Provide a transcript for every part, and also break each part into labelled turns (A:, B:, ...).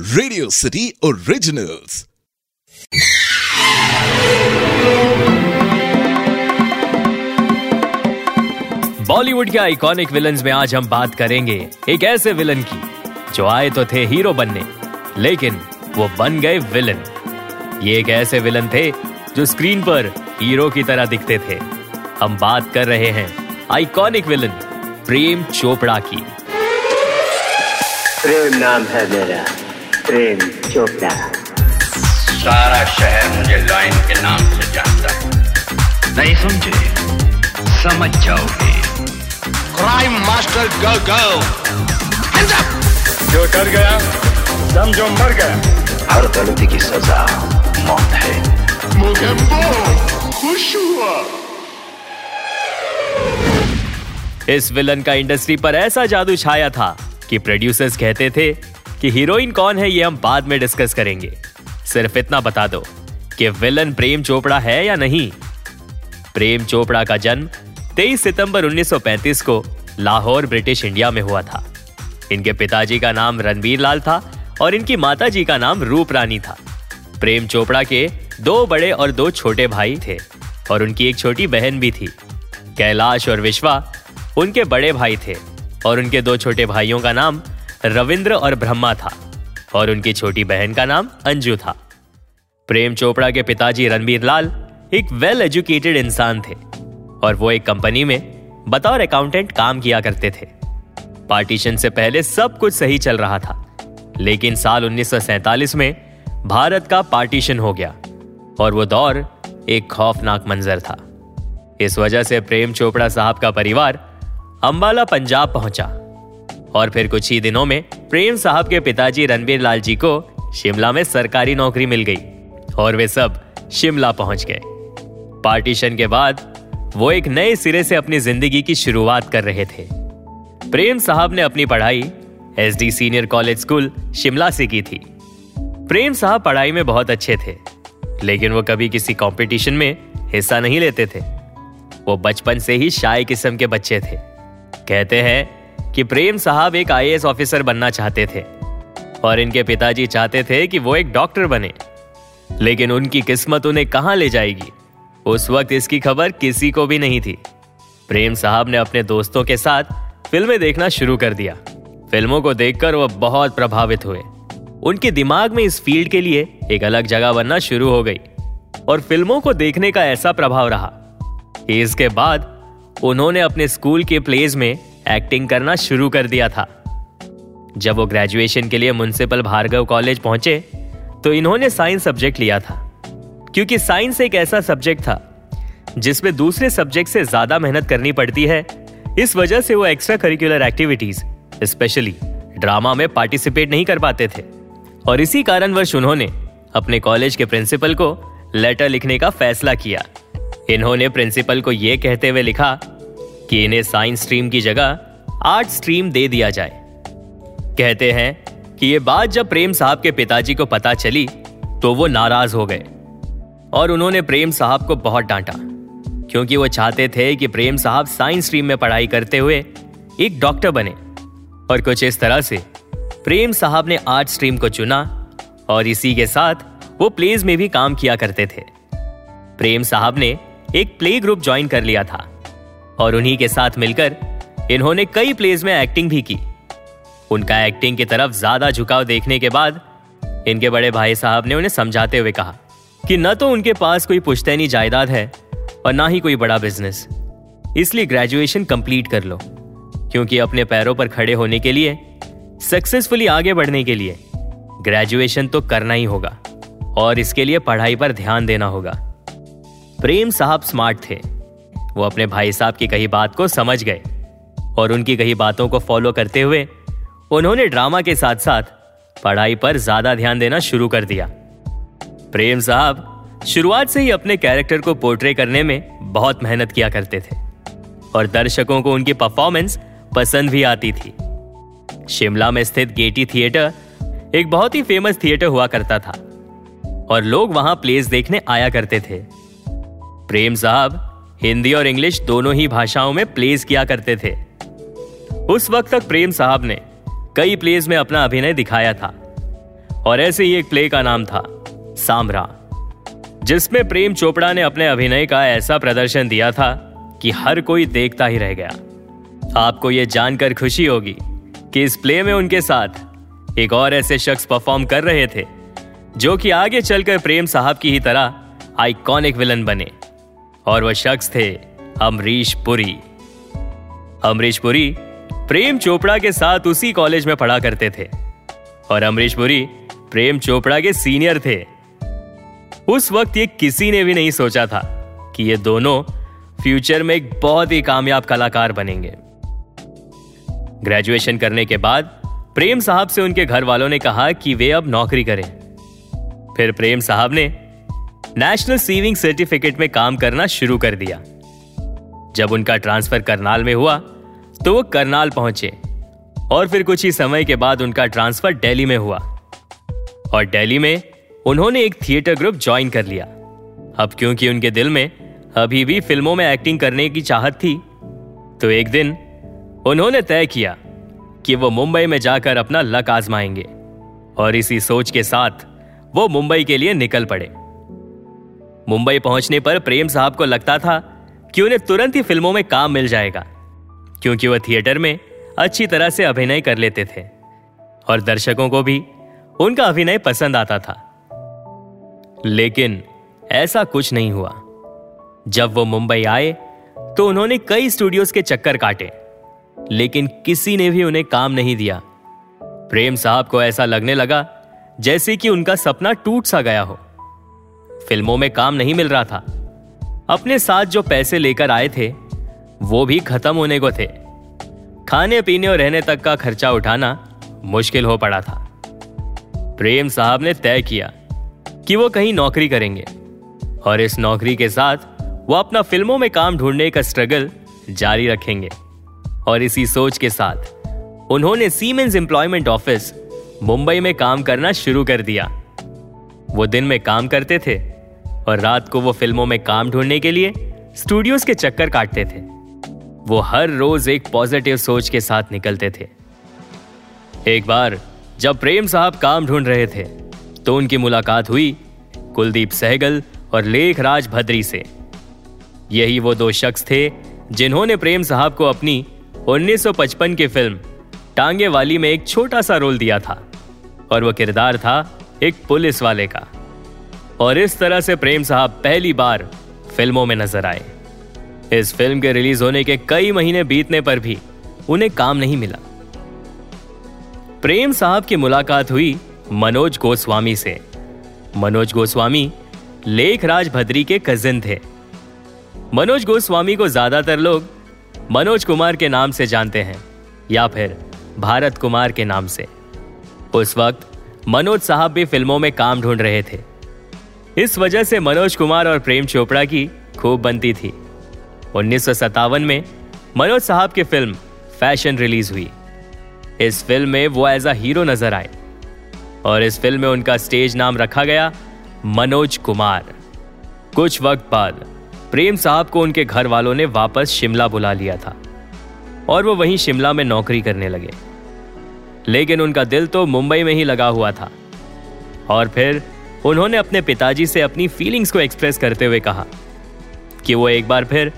A: Radio city originals
B: Bollywood के iconic villain में आज हम बात करेंगे एक ऐसे विलन की जो आए तो थे हीरो बनने लेकिन वो बन गए विलन ये एक ऐसे विलन थे जो स्क्रीन पर हीरो की तरह दिखते थे। हम बात कर रहे हैं आइकॉनिक विलन प्रेम चोपड़ा की।
C: प्रेम नाम है मेरा। प्रेम चोपड़ा।
D: सारा शहर मुझे लॉयन के नाम से जानता है। नहीं समझे? समझ जाओगे।
E: क्राइम मास्टर गो गो
D: जो कर गया समझो मर गया। हर गलती की सजा मौत है।
E: मुगेम्बो खुश हुआ।
B: इस विलन का इंडस्ट्री पर ऐसा जादू छाया था कि प्रोड्यूसर्स कहते थे कि हीरोइन कौन है ये हम बाद में डिस्कस करेंगे। सिर्फ़ इतना बता दो कि विलन प्रेम चोपड़ा है या नहीं? प्रेम चोपड़ा का जन्म 23 सितंबर 1935 को लाहौर, ब्रिटिश इंडिया में हुआ था। इनके पिताजी का नाम रणबीर लाल था और इनकी माताजी का नाम रूप रानी था। प्रेम चोपड़ा के दो बड़े और दो छोटे भाई थे और उनकी एक छोटी बहन भी थी। कैलाश और विश्वा उनके बड़े भाई थे और उनके दो छोटे भाइयों का नाम रविंद्र और ब्रह्मा था और उनकी छोटी बहन का नाम अंजू था। प्रेम चोपड़ा के पिताजी रणबीर लाल एक वेल एजुकेटेड इंसान थे और वो एक कंपनी में बतौर अकाउंटेंट काम किया करते थे। पार्टीशन से पहले सब कुछ सही चल रहा था, लेकिन साल 1947 में भारत का पार्टीशन हो गया और वो दौर एक खौफनाक मंजर था। इस वजह से प्रेम चोपड़ा साहब का परिवार अंबाला, पंजाब पहुँचा। और फिर कुछ ही दिनों में प्रेम साहब के पिताजी रणबीर लाल जी को शिमला में सरकारी नौकरी मिल गई और वे सब शिमला पहुँच गए। पार्टीशन के बाद वो एक नए सिरे से अपनी ज़िंदगी की शुरुआत कर रहे थे। प्रेम साहब ने अपनी पढ़ाई S D senior college school Shimla से की थी। प्रेम साहब पढ़ाई में बहुत अच्छे थे, लेकिन वो कभी किसी कंपटीशन में हिस्सा नहीं लेते थे। वो बचपन से ही शाय किस्म के बच्चे थे। कहते हैं कि प्रेम साहब एक आईएएस ऑफिसर बनना चाहते थे। और इनके पिताजी चाहते थे कि वो एक डॉक्टर बने। लेकिन उनकी किस्मत उन्हें कहाँ ले जाएगी? उस वक्त इसकी खबर किसी को भी नहीं थी। प्रेम साहब ने अपने दोस्तों के साथ फ़िल्में देखना शुरू कर दिया। फ़िल्मों को देखकर वह बहुत प्रभावित हुए। उनके दिमाग में इस फ़ील्ड के लिए एक अलग जगह बनना शुरू हो गई। और फ़िल्मों को देखने का ऐसा प्रभाव रहा। इसके बाद उन्होंने अपने स्कूल के प्लेज में एक्टिंग करना शुरू कर दिया था। जब वो ग्रेजुएशन के लिए म्यूनसिपल भार्गव कॉलेज पहुँचे तो इन्होंने साइंस सब्जेक्ट लिया था। क्योंकि साइंस एक ऐसा सब्जेक्ट था, जिसमें दूसरे सब्जेक्ट से ज़्यादा मेहनत करनी पड़ती है। इस वजह से वो extra curricular activities specially drama में पार्टिसिपेट नहीं कर पाते थे। और इसी कारणवश उन्होंने अपने कॉलेज के प्रिंसिपल को लेटर लिखने का फैसला किया। इन्होंने प्रिंसिपल को यह कहते हुए लिखा कि इन्हें साइंस स्ट्रीम की जगह आर्ट स्ट्रीम दे दिया जाए। कहते हैं कि ये बात जब प्रेम साहब के पिताजी को पता चली तो वो नाराज़ हो गए। और उन्होंने प्रेम साहब को बहुत डांटा, क्योंकि वो चाहते थे कि प्रेम साहब साइंस स्ट्रीम में पढ़ाई करते हुए एक डॉक्टर बने। और कुछ इस तरह से प्रेम साहब ने आर्ट स्ट्रीम को चुना, और इसी के साथ वो प्लेज में भी काम किया करते थे। प्रेम साहब ने एक प्ले ग्रुप ज्वाइन कर लिया था। और उन्हीं के साथ मिलकर इन्होंने कई प्लेज में एक्टिंग भी की। उनका एक्टिंग की तरफ़ ज़्यादा झुकाव देखने के बाद इनके बड़े भाई साहब ने उन्हें समझाते हुए कहा कि न तो उनके पास कोई पुश्तैनी जायदाद है और ना ही कोई बड़ा बिज़नेस इसलिए ग्रेजुएशन कंप्लीट कर लो, क्योंकि अपने पैरों पर खड़े होने के लिए सक्सेसफुली आगे बढ़ने के लिए ग्रेजुएशन तो करना ही होगा और इसके लिए पढ़ाई पर ध्यान देना होगा। प्रेम साहब स्मार्ट थे। वो अपने भाई साहब की कही बात को समझ गए और उनकी कही बातों को फॉलो करते हुए उन्होंने ड्रामा के साथ साथ पढ़ाई पर ज़्यादा ध्यान देना शुरू कर दिया। प्रेम साहब शुरुआत से ही अपने कैरेक्टर को पोर्ट्रे करने में बहुत मेहनत किया करते थे और दर्शकों को उनकी परफॉर्मेंस पसंद भी आती थी। शिमला में स्थित गेटी थिएटर एक बहुत ही फ़ेमस थिएटर हुआ करता था और लोग वहाँ प्लेस देखने आया करते थे। प्रेम साहब हिंदी और इंग्लिश दोनों ही भाषाओं में प्लेस किया करते थे। उस वक्त तक प्रेम साहब ने कई प्लेज में अपना अभिनय दिखाया था। और ऐसे ही एक प्ले का नाम था सामरा जिसमें प्रेम चोपड़ा ने अपने अभिनय का ऐसा प्रदर्शन दिया था कि हर कोई देखता ही रह गया। आपको यह जानकर खुशी होगी कि इस प्ले में उनके साथ एक और ऐसे शख्स परफॉर्म कर रहे थे, जो कि आगे चलकर प्रेम साहब की ही तरह आइकॉनिक विलन बने। और वह शख्स थे अमरीश पुरी। अमरीश पुरी प्रेम चोपड़ा के साथ उसी कॉलेज में पढ़ा करते थे और अमरीश पुरी प्रेम चोपड़ा के सीनियर थे। उस वक्त ये किसी ने भी नहीं सोचा था कि ये दोनों फ्यूचर में एक बहुत ही कामयाब कलाकार बनेंगे। ग्रेजुएशन करने के बाद प्रेम साहब से उनके घर वालों ने कहा कि वे अब नौकरी करें। फिर प्रेम साहब ने नेशनल सीविंग सर्टिफिकेट में काम करना शुरू कर दिया। जब उनका ट्रांसफ़र करनाल में हुआ तो वो करनाल पहुँचे और फिर कुछ ही समय के बाद उनका ट्रांसफ़र दिल्ली में हुआ। और दिल्ली में उन्होंने एक थिएटर ग्रुप ज्वाइन कर लिया। अब क्योंकि उनके दिल में अभी भी फ़िल्मों में एक्टिंग करने की चाहत थी तो एक दिन उन्होंने तय किया कि वो मुंबई में जाकर अपना लक आजमाएँगे और इसी सोच के साथ वो मुंबई के लिए निकल पड़े। मुंबई पहुँचने पर प्रेम साहब को लगता था कि उन्हें तुरंत ही फ़िल्मों में काम मिल जाएगा, क्योंकि वह थिएटर में अच्छी तरह से अभिनय कर लेते थे, और दर्शकों को भी उनका अभिनय पसंद आता था। लेकिन ऐसा कुछ नहीं हुआ। जब वो मुंबई आए तो उन्होंने कई स्टूडियोज के चक्कर काटे, लेकिन किसी ने भी उन्हें काम नहीं दिया। प्रेम साहब को ऐसा लगने लगा जैसे कि उनका सपना टूट सा गया हो। फ़िल्मों में काम नहीं मिल रहा था। अपने साथ जो पैसे लेकर आए थे, वो भी खत्म होने को थे। खाने, पीने और रहने तक का खर्चा उठाना मुश्किल हो पड़ा था। प्रेम साहब ने तय किया कि वो कहीं नौकरी करेंगे और इस नौकरी के साथ वो अपना फ़िल्मों में काम ढूँढने का स्ट्रगल जारी रखेंगे। और इसी सोच के साथ उन्होंने सीमेंस एम्प्लॉयमेंट ऑफ़िस मुंबई में काम करना शुरू कर दिया। वो दिन में काम करते थे और रात को वो फ़िल्मों में काम ढूँढने के लिए स्टूडियोज के चक्कर काटते थे। वो हर रोज एक पॉजिटिव सोच के साथ निकलते थे। एक बार, जब प्रेम साहब काम ढूंढ रहे थे तो उनकी मुलाकात हुई कुलदीप सहगल और लेख राज भद्री से। यही वो दो शख्स थे, जिन्होंने प्रेम साहब को अपनी 1955 की फ़िल्म टांगे वाली में एक छोटा सा रोल दिया था, और वह किरदार था एक पुलिस वाले का। और इस तरह से प्रेम साहब पहली बार फ़िल्मों में नज़र आए। इस फ़िल्म के रिलीज़ होने के कई महीने बीतने पर भी उन्हें काम नहीं मिला। प्रेम साहब की मुलाकात हुई मनोज गोस्वामी से। मनोज गोस्वामी लेखराज भद्री के कजिन थे। मनोज गोस्वामी को ज़्यादातर लोग मनोज कुमार के नाम से जानते हैं या फिर भारत कुमार के नाम से। उस वक्त मनोज साहब भी फ़िल्मों में काम ढूंढ रहे थे। इस वजह से मनोज कुमार और प्रेम चोपड़ा की खूब बनती थी। उन्नीस सौ सत्तावन में मनोज साहब की फ़िल्म फ़ैशन रिलीज़ हुई। इस फ़िल्म में वो एज अ हीरो नज़र आए और इस फ़िल्म में उनका स्टेज नाम रखा गया मनोज कुमार। कुछ वक्त बाद प्रेम साहब को उनके घर वालों ने वापस शिमला बुला लिया था और वो वहीं शिमला में नौकरी करने लगे। लेकिन उनका दिल तो मुंबई में ही लगा हुआ था। और फिर उन्होंने अपने पिताजी से अपनी फीलिंग्स को एक्सप्रेस करते हुए कहा कि वो एक बार फिर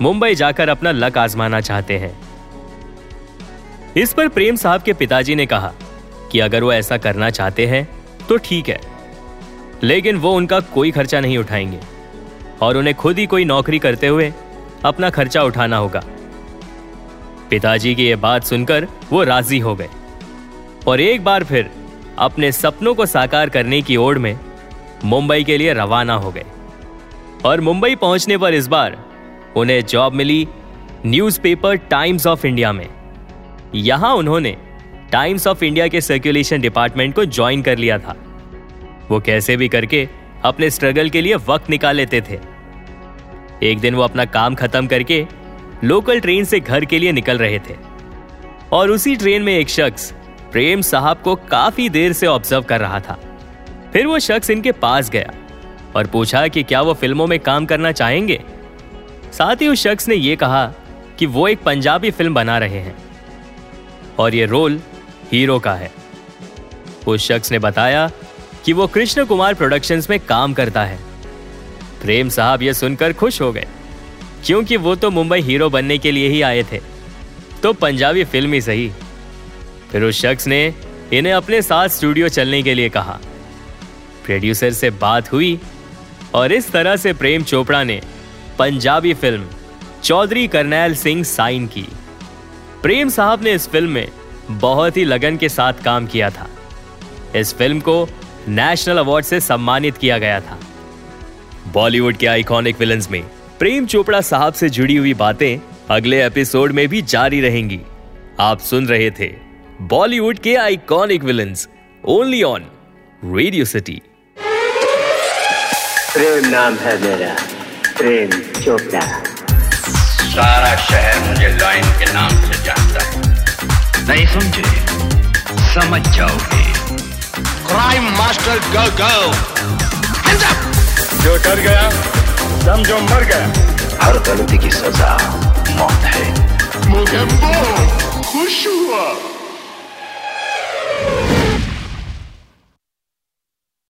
B: मुंबई जाकर अपना लक आजमाना चाहते हैं। इस पर प्रेम साहब के पिताजी ने कहा कि अगर वो ऐसा करना चाहते हैं तो ठीक है। लेकिन वो उनका कोई खर्चा नहीं उठाएँगे और उन्हें खुद ही कोई नौकरी करते हुए अपना खर्चा उठाना होगा। पिताजी की यह बात सुनकर वो राज़ी हो गए और एक बार फिर अपने सपनों को साकार करने की ओर में मुंबई के लिए रवाना हो गए। और मुंबई पहुँचने पर इस बार उन्हें जॉब मिली न्यूज़पेपर टाइम्स ऑफ़ इंडिया में। यहाँ उन्होंने टाइम्स ऑफ़ इंडिया के सर्कुलेशन डिपार्टमेंट को ज्वाइन कर लिया था। वो कैसे भी करके अपने स्ट्रगल के लिए वक्त निकाल लेते थे। एक दिन वो अपना काम खत्म करके लोकल ट्रेन से घर के लिए निकल रहे थे। और उसी ट्रेन में एक शख्स प्रेम साहब को काफ़ी देर से ऑब्ज़र्व कर रहा था। फिर वो शख्स इनके पास गया और पूछा कि क्या वो फ़िल्मों में काम करना चाहेंगे? साथ ही उस शख्स ने यह कहा कि वो एक पंजाबी फ़िल्म बना रहे हैं और ये रोल हीरो का है। उस शख्स ने बताया कि वो कृष्ण कुमार प्रोडक्शंस में काम करता है। प्रेम साहब यह सुनकर खुश हो गए, क्योंकि वो तो मुंबई हीरो बनने के लिए ही आए थे। तो पंजाबी फ़िल्म ही सही। फिर उस शख्स ने इन्हें अपने साथ स्टूडियो चलने के लिए कहा। प्रोड्यूसर से बात हुई और इस तरह से प्रेम चोपड़ा ने पंजाबी फ़िल्म चौधरी करनैल सिंह साइन की। प्रेम साहब ने इस फ़िल्म में बहुत ही लगन के साथ काम किया था। इस फ़िल्म को नेशनल अवार्ड से सम्मानित किया गया था। बॉलीवुड के आइकॉनिक विलन में प्रेम चोपड़ा साहब से जुड़ी हुई बातें अगले एपिसोड में भी जारी रहेंगी। आप सुन रहे थे बॉलीवुड के iconic villain only on Radio City
C: Prem नाम है मेरा प्रेम चोपड़ा।
D: सारा शहर मुझे लाइन के नाम से जानता है। नहीं समझे? समझ जाओगे।
E: क्राइम मास्टर गो गो
F: जो डर गया समझो मर गया।
D: हर गलती की सजा मौत है। मुझे खुश हुआ।